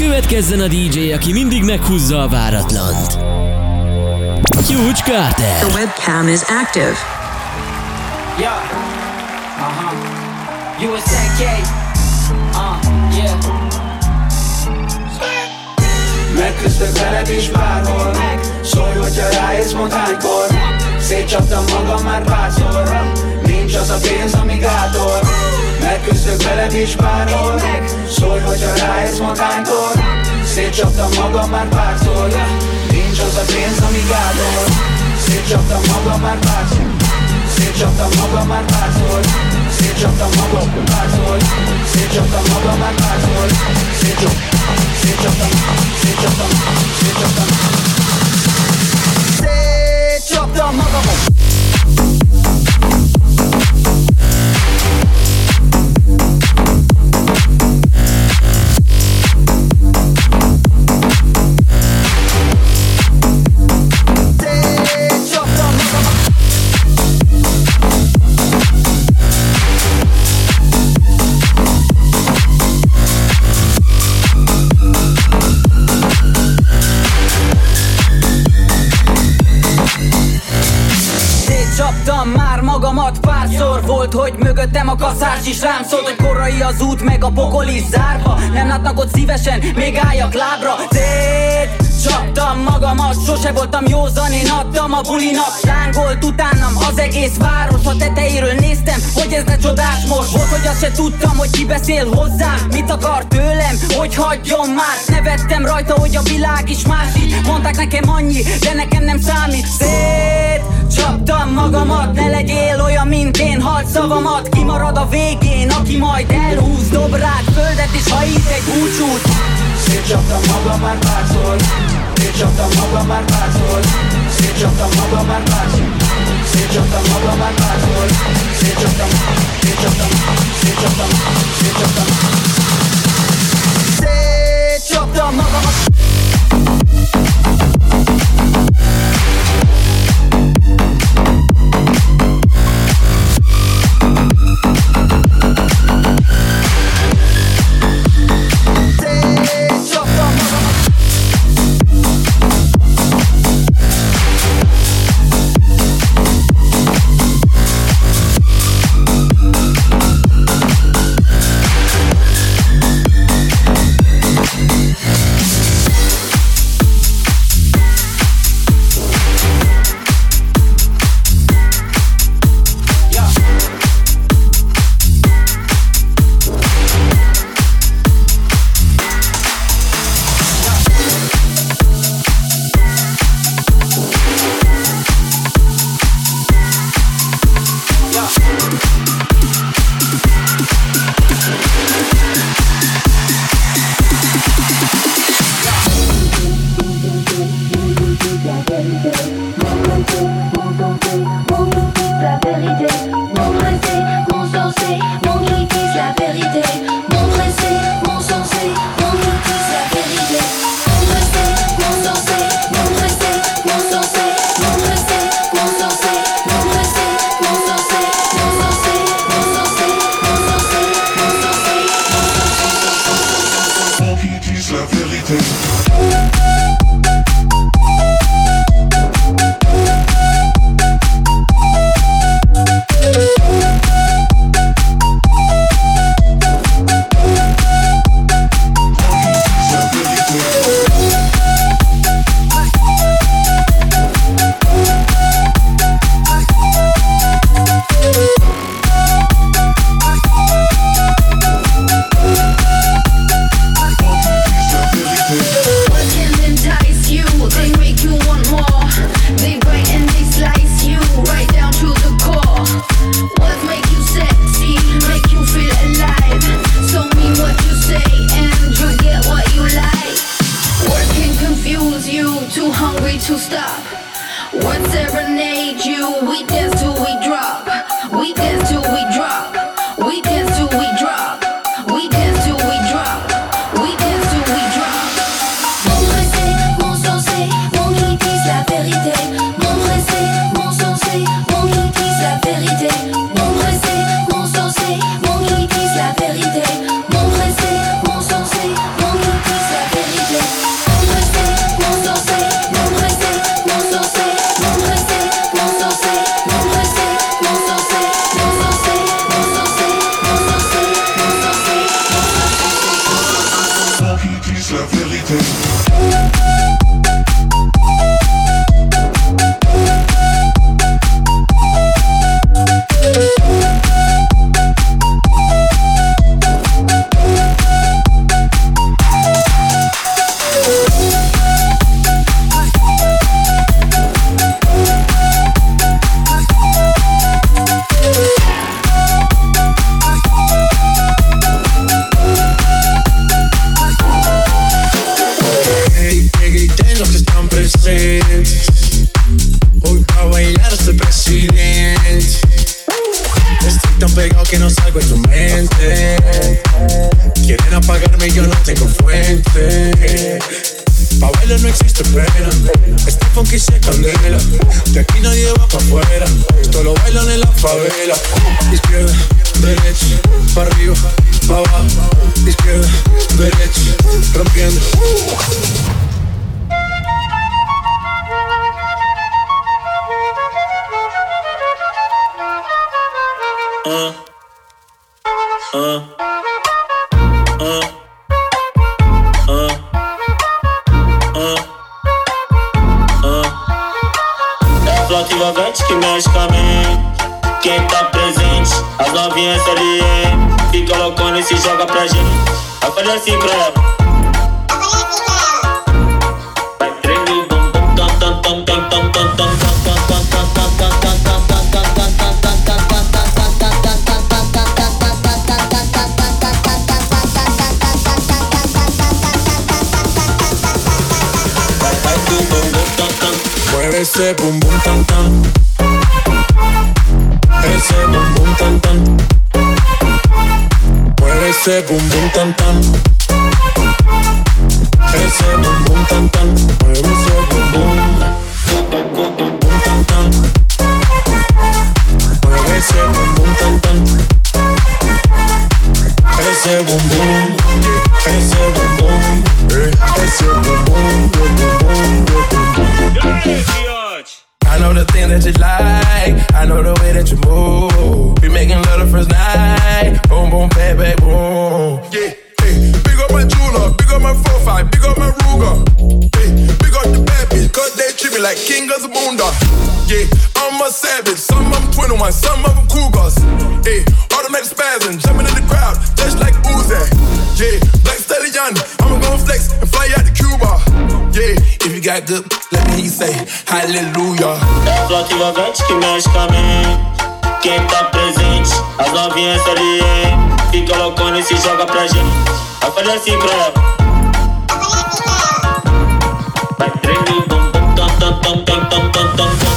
Következzen a DJ, aki mindig meghúzza a váratlant. Huge Carter. The webcam is active. Yeah. Uh-huh. USA K. Uh, yeah. Megküzdök veled is bárhol Szólj, hogyha ráérsz, mondd hánykor Szétcsaptam magam már párszor Nincs az a pénz, ami gátol. Megküzdök veled is bárhol Szólj, hogyha mondd hánykor Szétcsaptam magam már párszor. Nincs az a pénz, ami gátol. Szétcsaptam magam már párszor. Szétcsaptam magam már párszor. Szétcsaptam magam párszor. Szétcsaptam magam már párszor. Szétcsaptam Szétcsaptam Szétcsaptam Szétcsaptam. Szétcsaptam magamon párszor Volt, hogy mögöttem a kaszás is rám szólt Hogy korai az út, meg a pokol is zárva. Nem látnak ott szívesen, még álljak lábra. Szétcsaptam magamat, sose voltam józan Én adtam a bulinak, lángolt utánam Az egész város, a tetejéről néztem Hogy ez ne csodás most. Volt, hogy azt se tudtam, hogy ki beszél hozzám. Mit akar tőlem, hogy hagyjon már? Nevettem rajta, hogy a világ is másik Mondták nekem annyi, de nekem nem számít. Szét Csaptam magamat, ne legyél olyan, mint én. Halt szavamat, kimarad a végén Aki majd elhúz dobrát, földet és hajít egy búcsút. Szétcsaptam magam már párszor. Szétcsaptam magam már párszor. Szétcsaptam magam már párszor. Szétcsaptam magam már párszor. Szétcsaptam Szétcsaptam Szétcsaptam Szétcsaptam Szétcsaptam magamat day. hipnoticamente. Quem tá presente, as novinhas ali, fica loucona e se joga pra gente. Vai fazer assim pra ela. Vai tremendo, bum, bum, tom, tom, tom, tom, tom, tom, tom, tom, tom.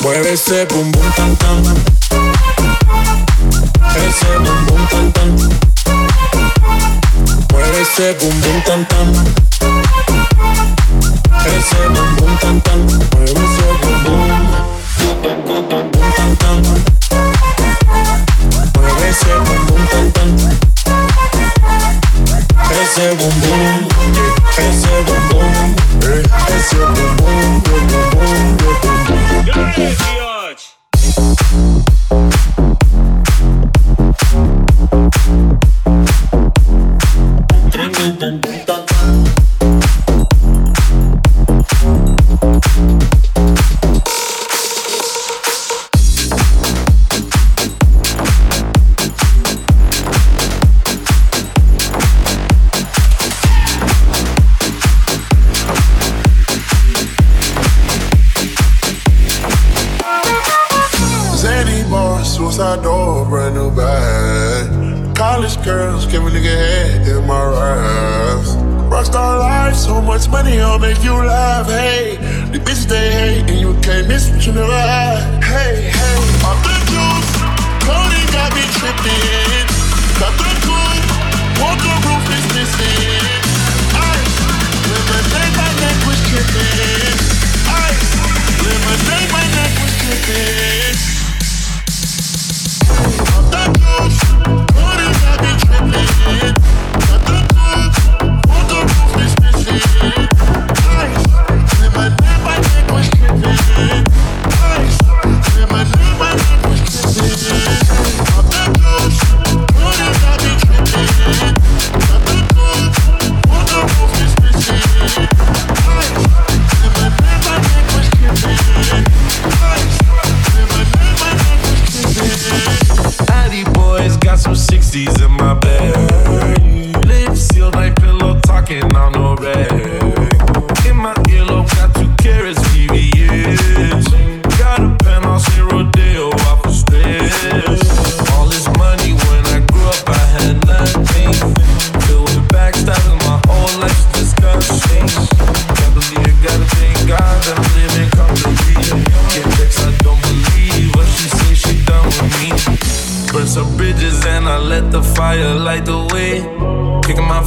Mueve ese bum bum tam tam Ese boom boom tan tan. Ese boom boom tan tan.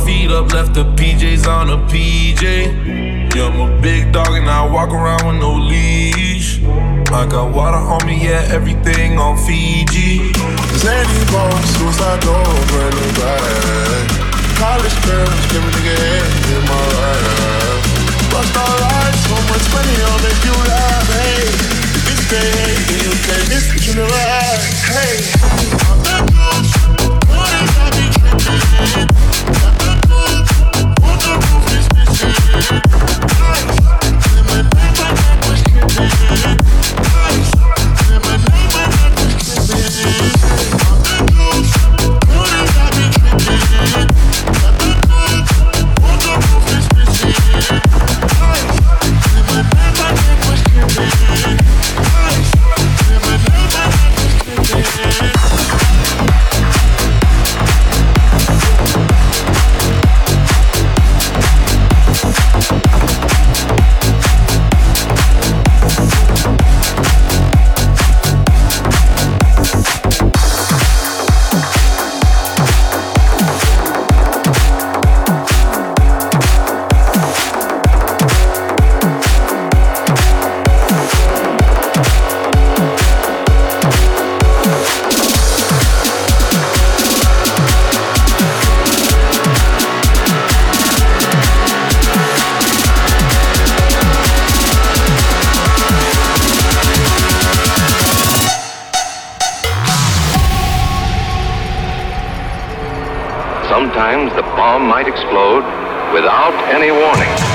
feet up, left the PJs on a PJ. Yeah, I'm a big dog and I walk around with no leash. I got water on me, yeah, everything on Fiji. Zany boss, suicide door, brand new bag. College girls, give a nigga head in my life. Bust our lives, so much money, I'll make you laugh, hey. This day, then you say this, but you never had, hey. I'm the ghost, what is that be tripping? Thank you. that bomb might explode without any warning.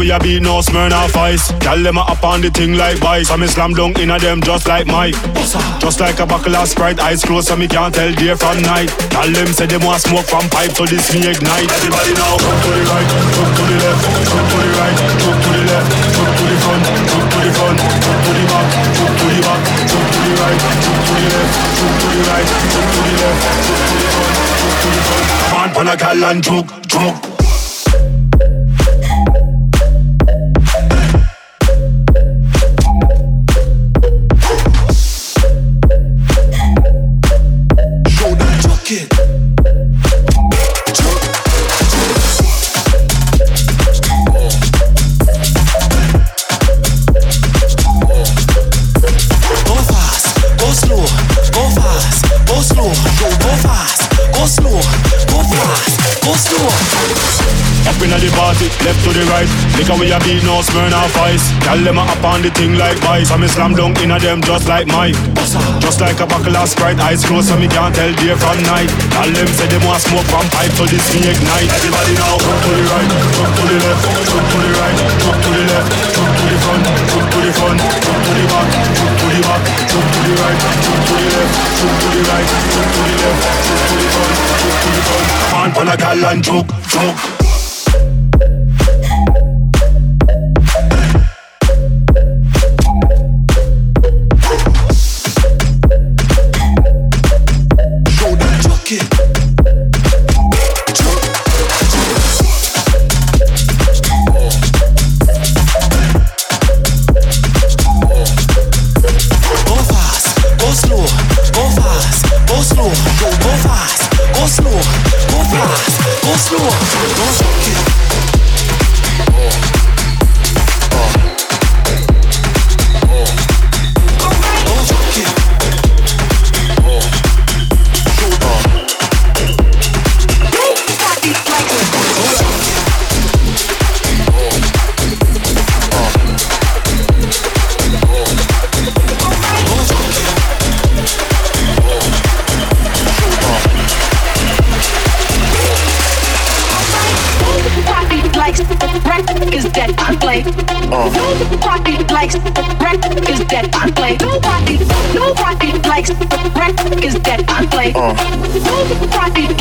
We a beat, no Smirnoff Ice. Gyal them a up on the thing like vice. I'm a slam dunk inna them just like Mike. Just like a buckle of Sprite, eyes closed so me can't tell day from night. Gyal them say them want smoke from pipe, so this me ignite. Everybody now, jump to the right, jump to the left, jump to the right, jump to the left, jump to the front, jump to the front, jump to the back, jump to the back, jump to the right, jump to the left, jump to the right, jump to the left, jump to the front, jump to the front. On, pan a gal and choke, choke. Left to the right. Liquor we a beat, no Smirnoff Ice. Gyal them a up on the thing like vice. I'm a slam dunk inna them just like Mike. Just like a buckle of Sprite, eyes closed so me can't tell day from night. Gyal them say them want smoke from pipe, so this me ignite. Everybody now, jump to the right, jump to the left, jump to the right, jump to the left, jump to the front, jump to the front, jump to the back, jump to the back, jump to the right, jump to the left, jump to the right, jump to the left, jump to the front, jump to the front. Come on, a gal and choke, choke.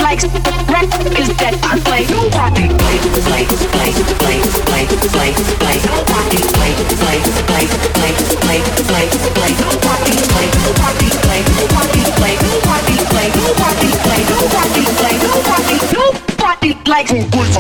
likes rent is dead. I play party, Play, play, play, play, play, play, play, party, Play, play, play, play, play, play, play, party, Play, party, Play, party, Play, party, Play, party, Play, party, Play, nobody. party, nobody. party, likes.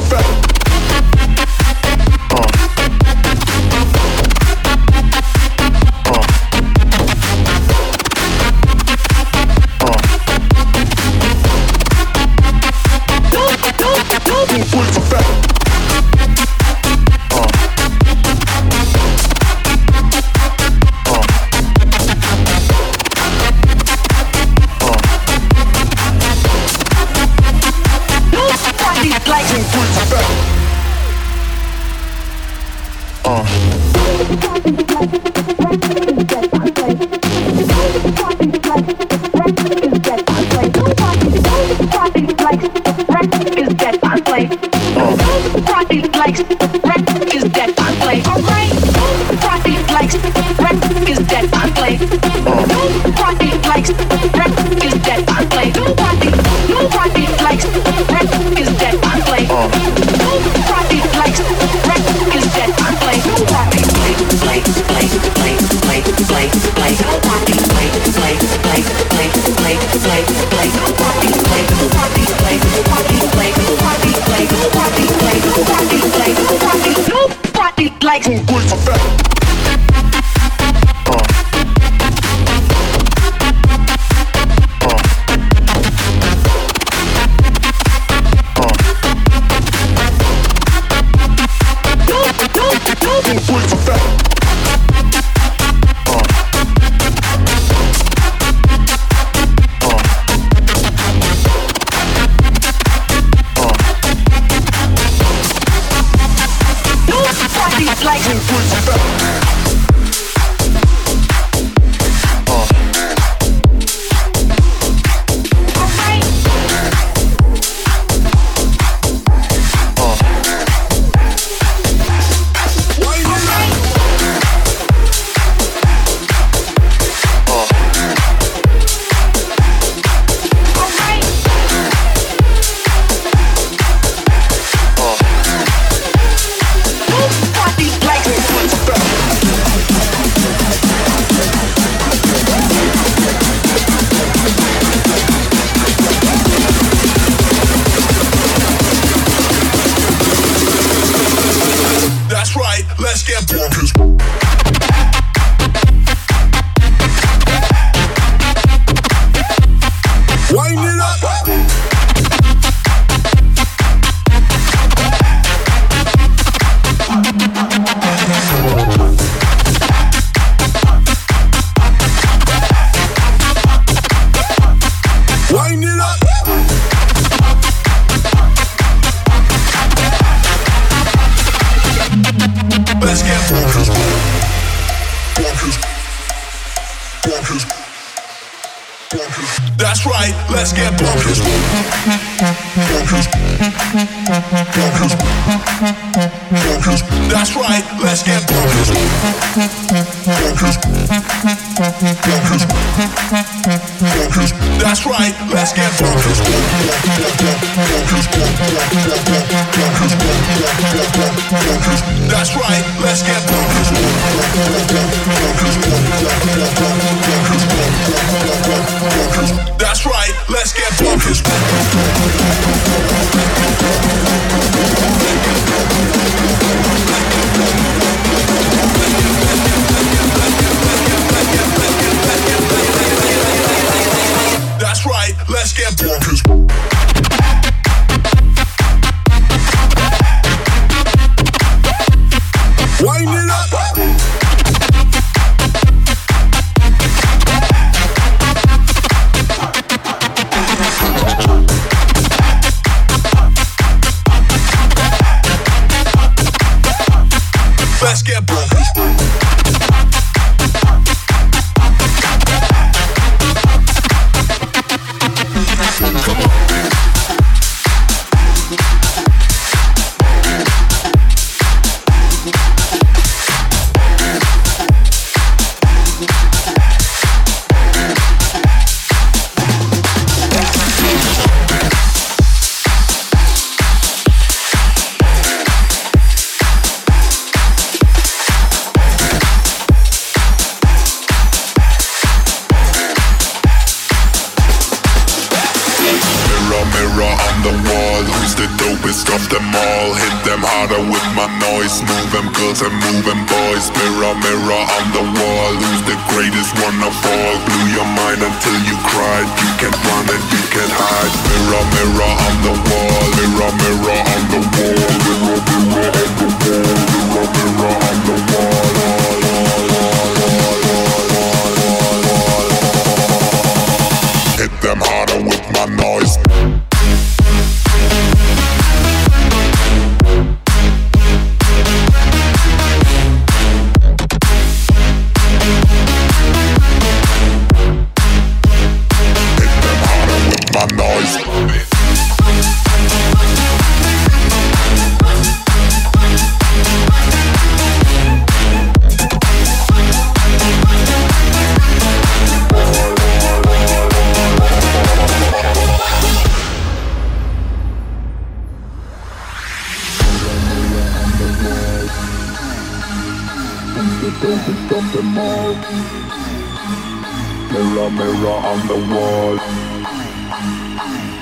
Mirror, mirror on the wall.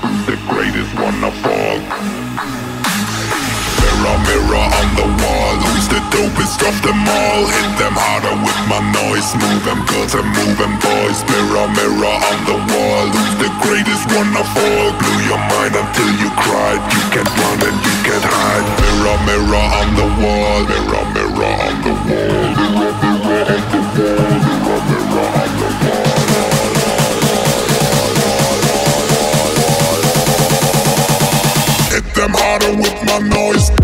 Who's the greatest one of all? Mirror, mirror on the wall. Who's the dopest of them all? Hit them harder with my noise. Move them girls and move them boys. Mirror, mirror on the wall. Who's the greatest one of all? Blew your mind until you cried. You can't run and you can't hide. Mirror, mirror on the wall. Mirror, mirror on the wall. Mirror, mirror on the wall. Mirror, mirror on the wall. Them harder with my noise.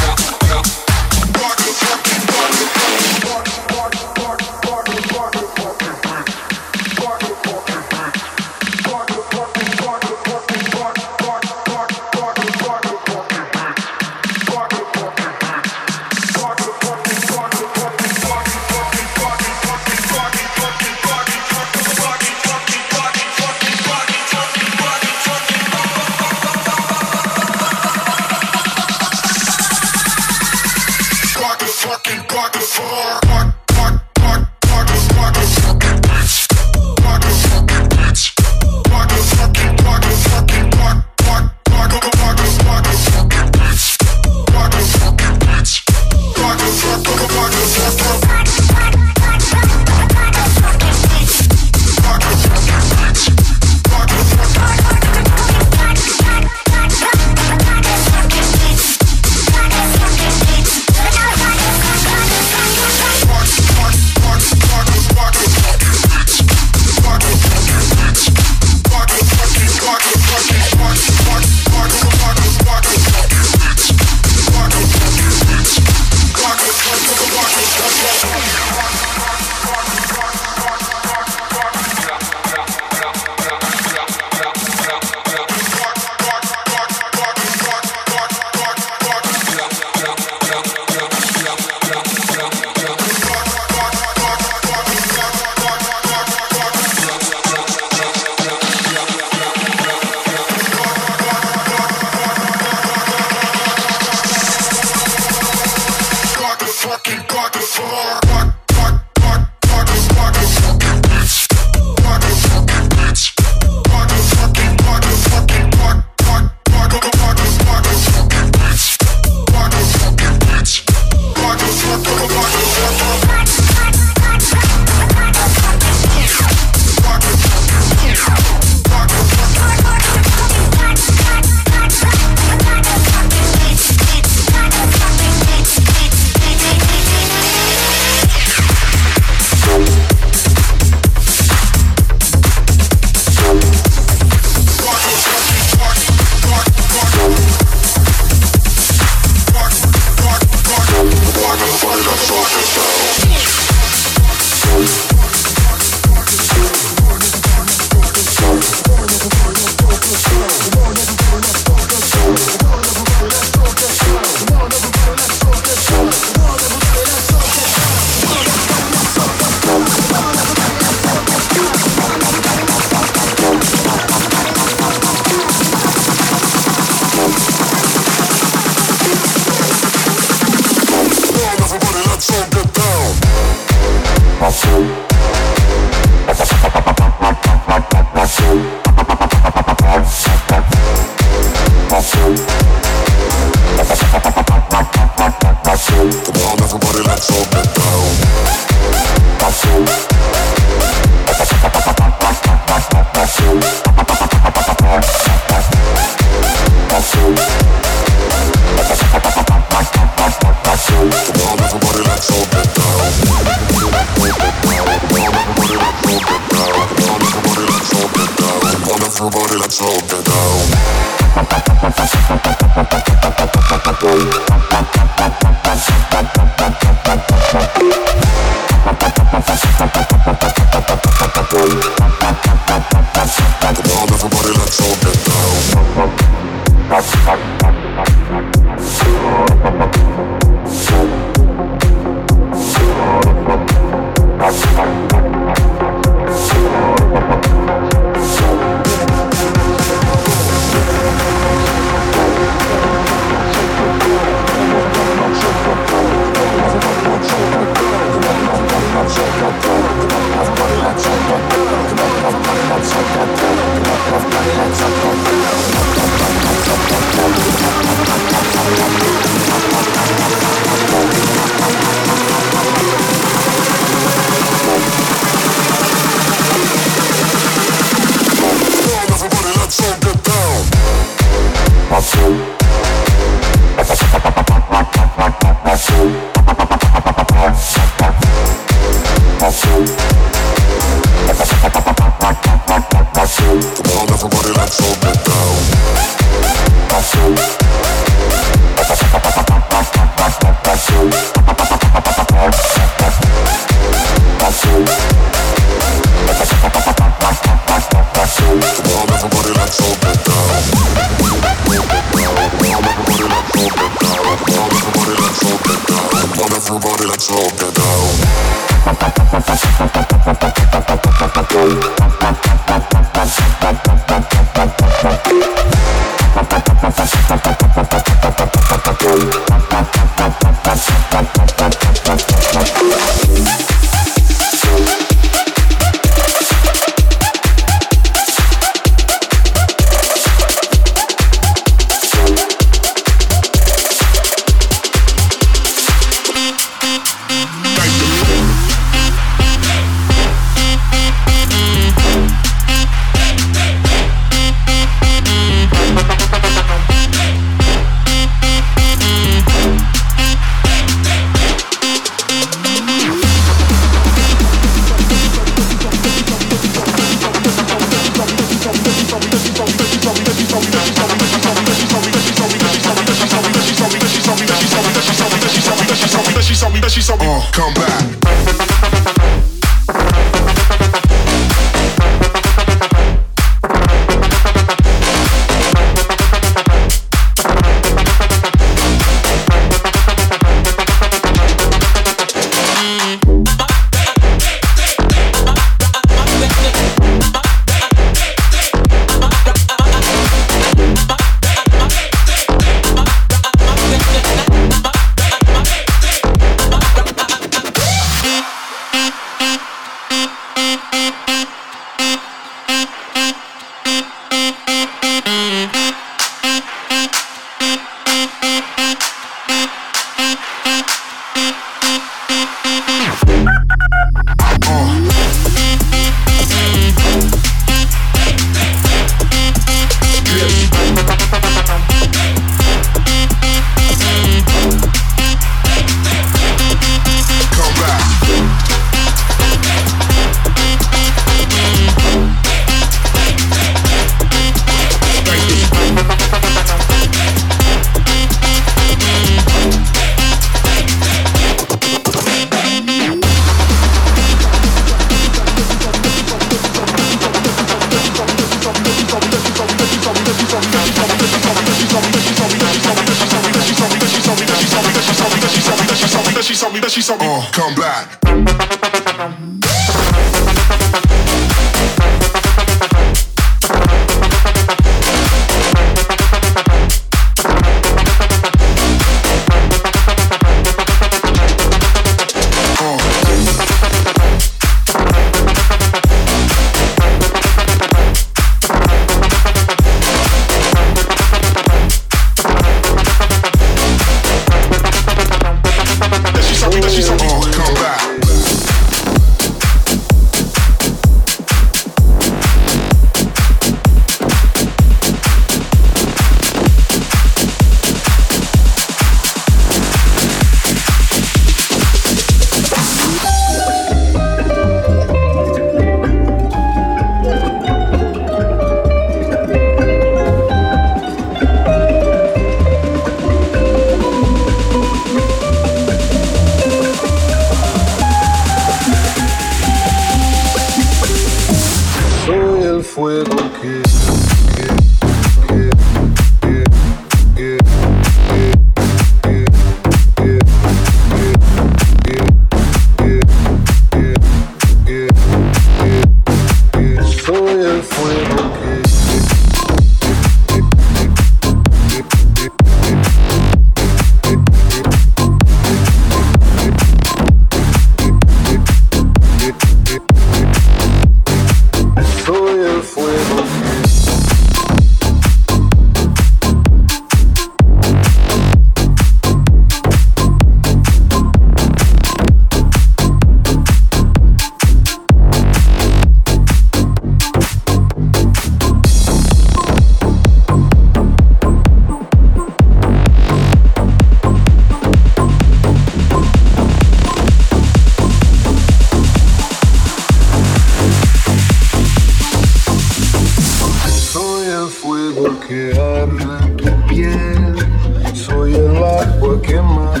queimar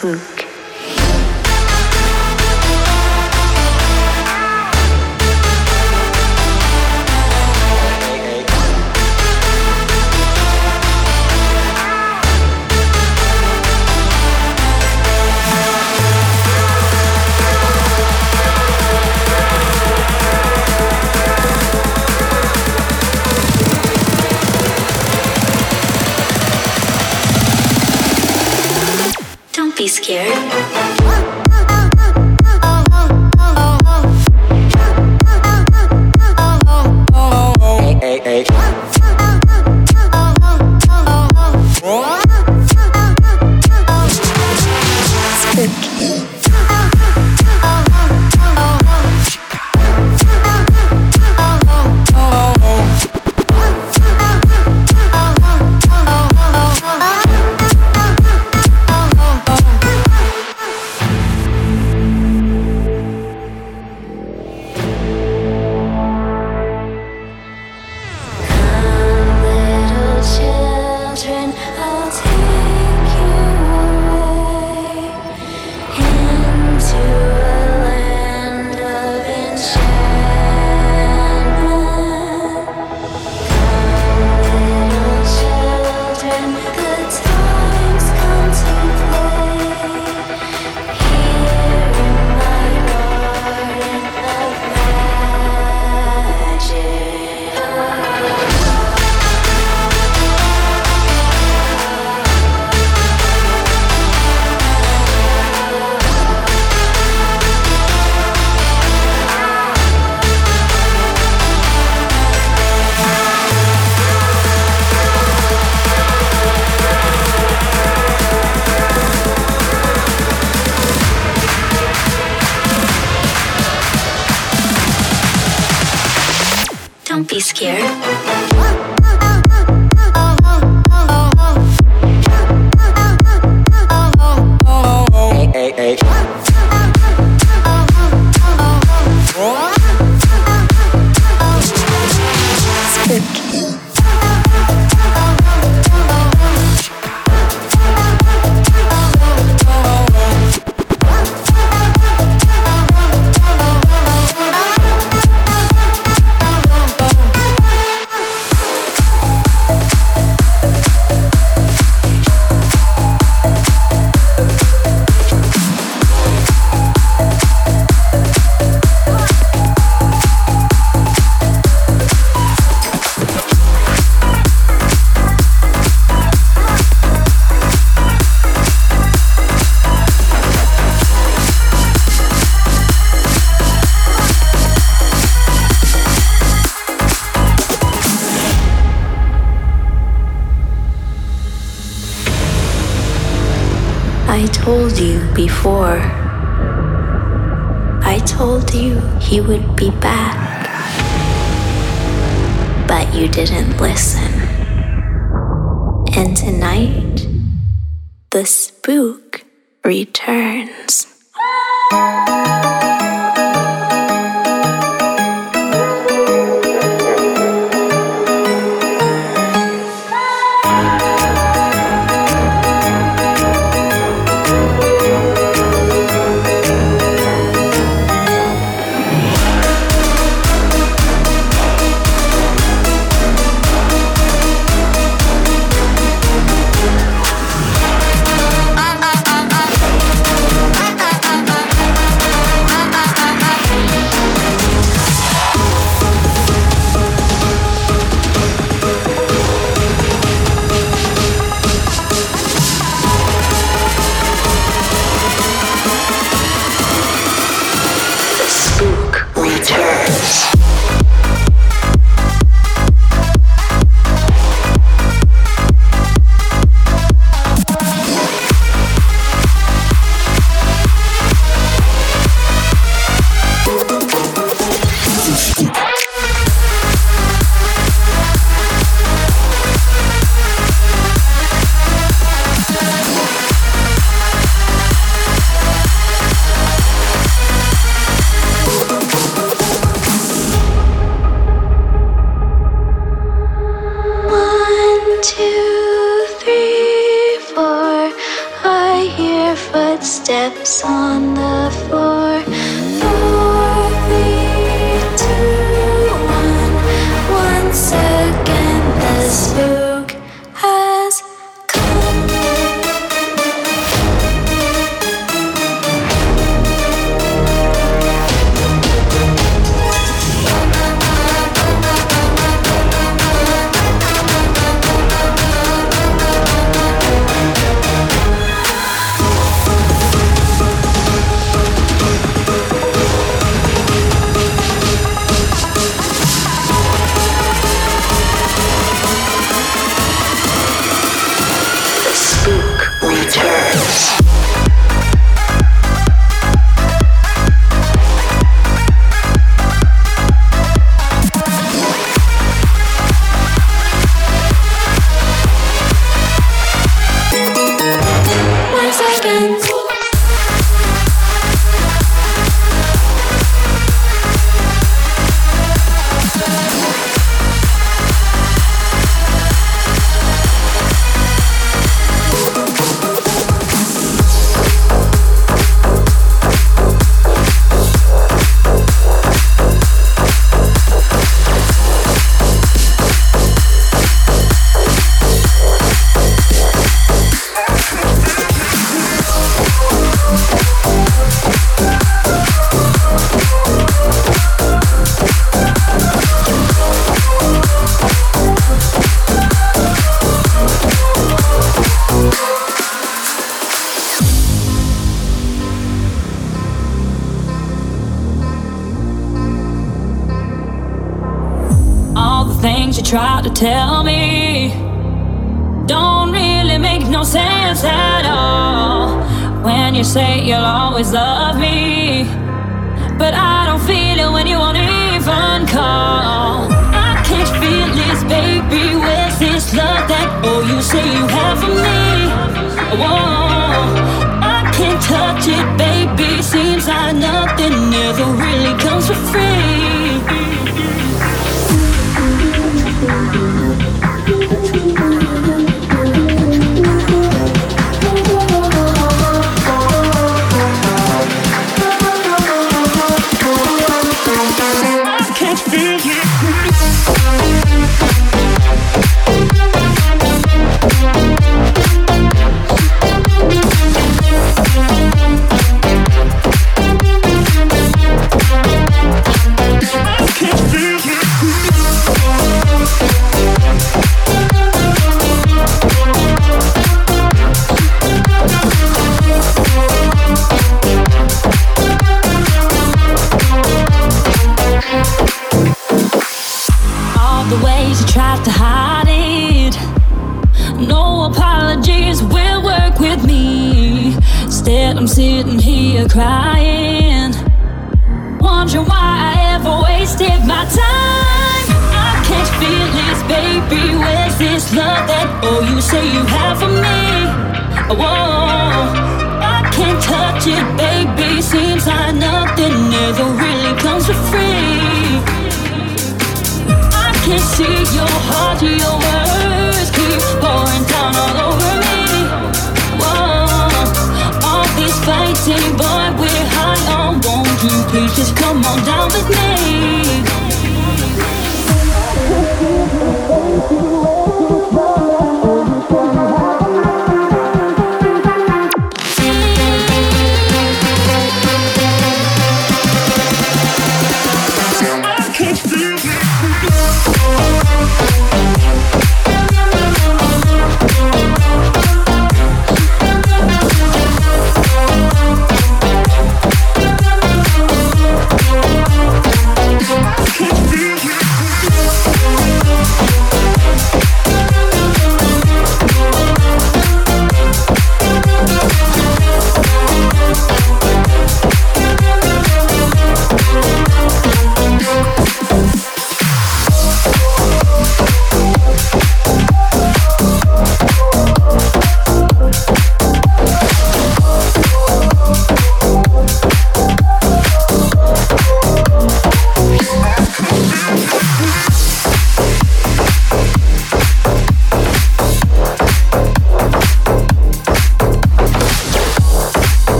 嗯。Before.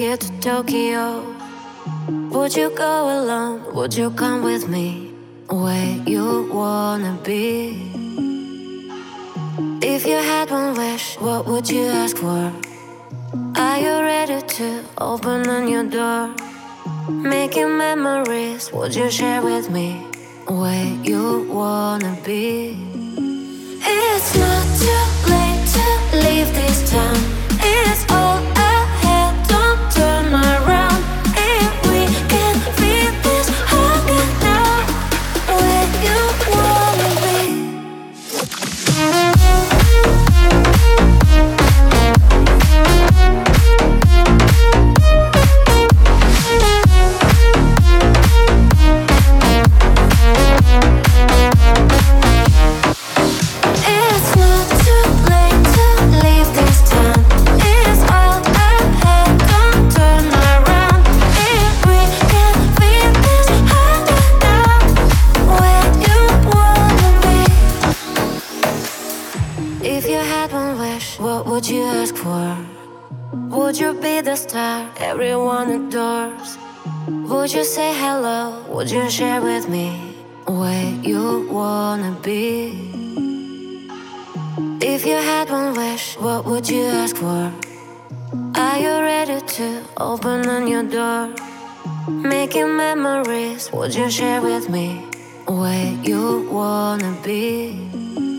Here to Tokyo. Would you go alone? Would you come with me? Where you wanna be? If you had one wish, what would you ask for? Are you ready to open on your door? Making memories, would you share with me? Where you wanna be? It's not too late to leave this town. Would you ask for? Would you be the star everyone adores? Would you say hello? Would you share with me where you wanna be? If you had one wish, what would you ask for? Are you ready to open on your door? Making memories, would you share with me where you wanna be?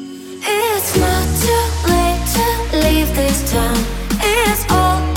It's not too late to leave this town. It's all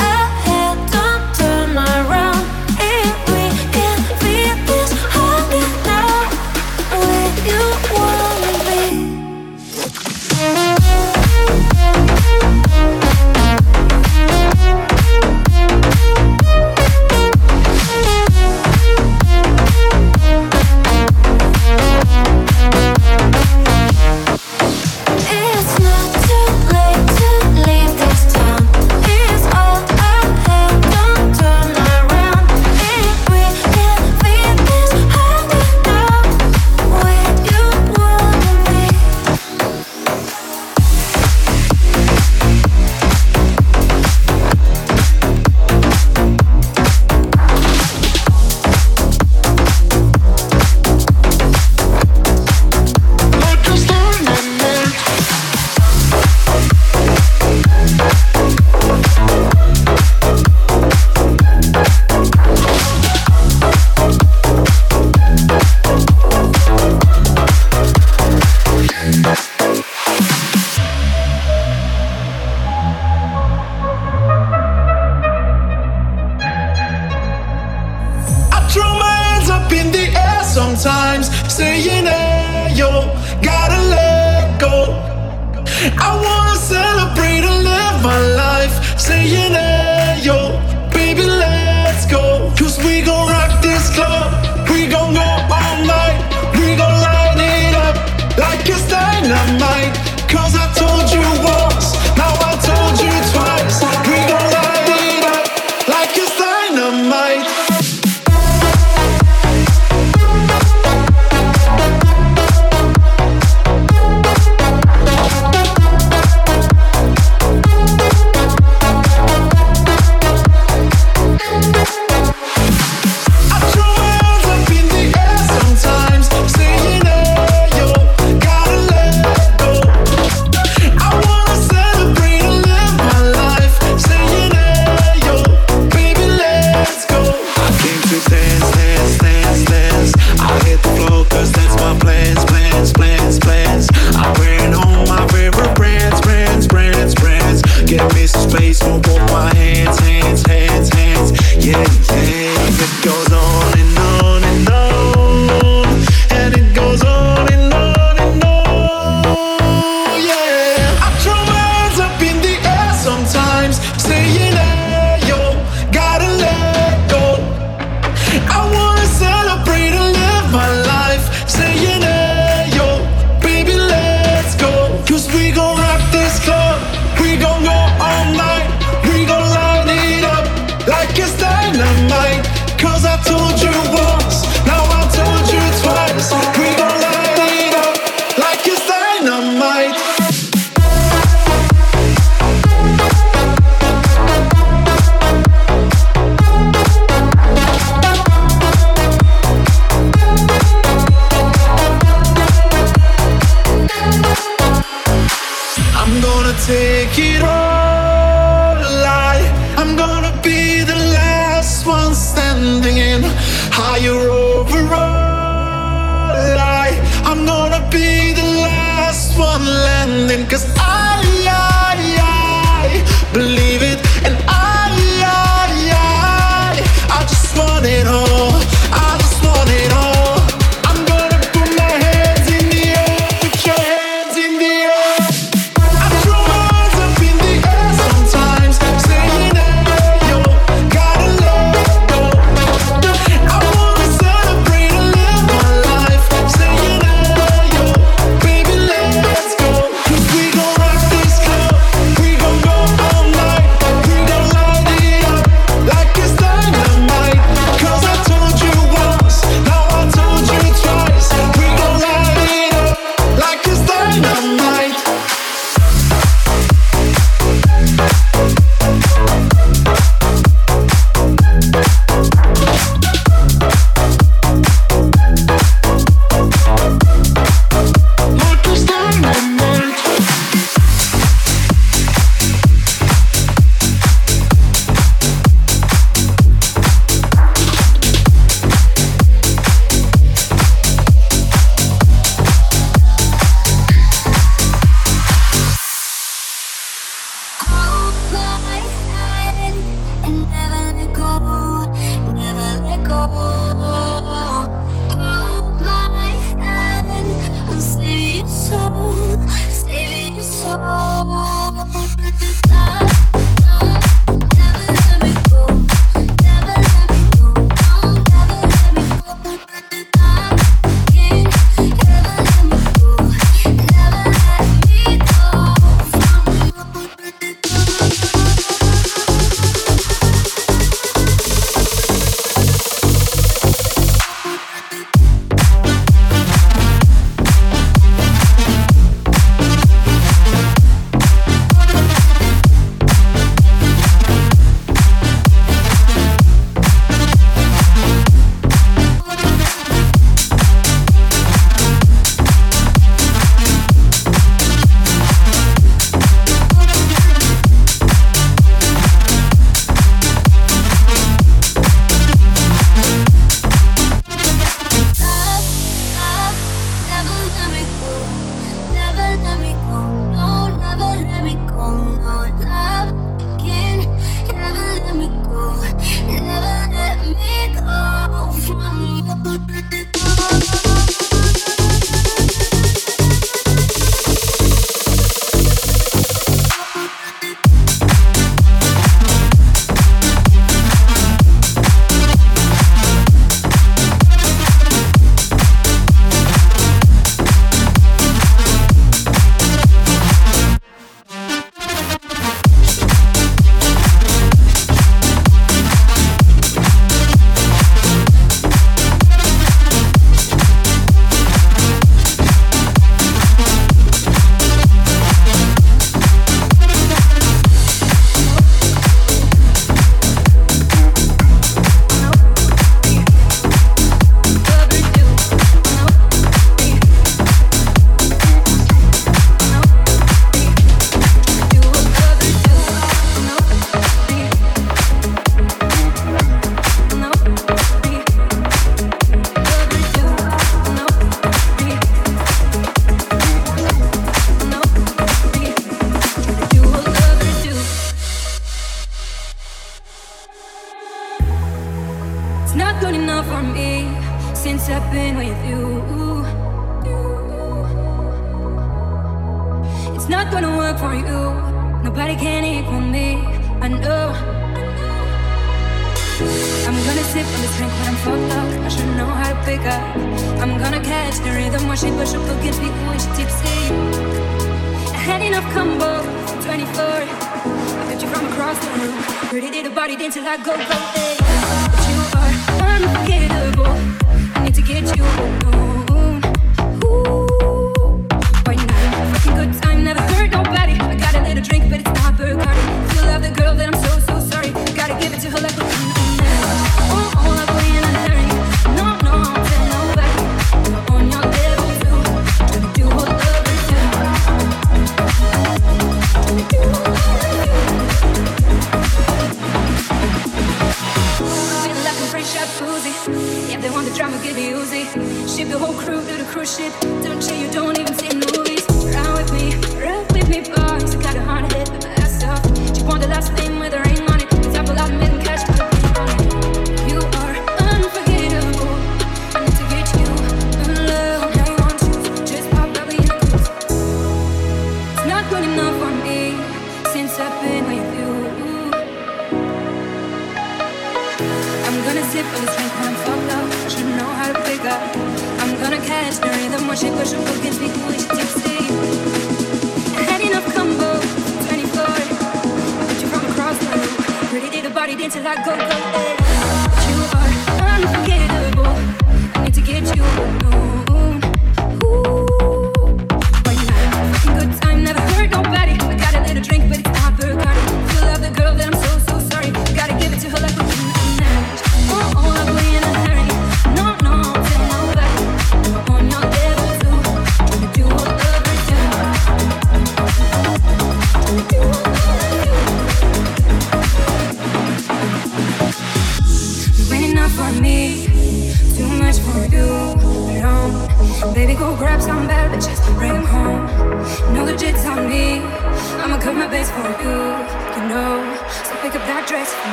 till I go go. Hey.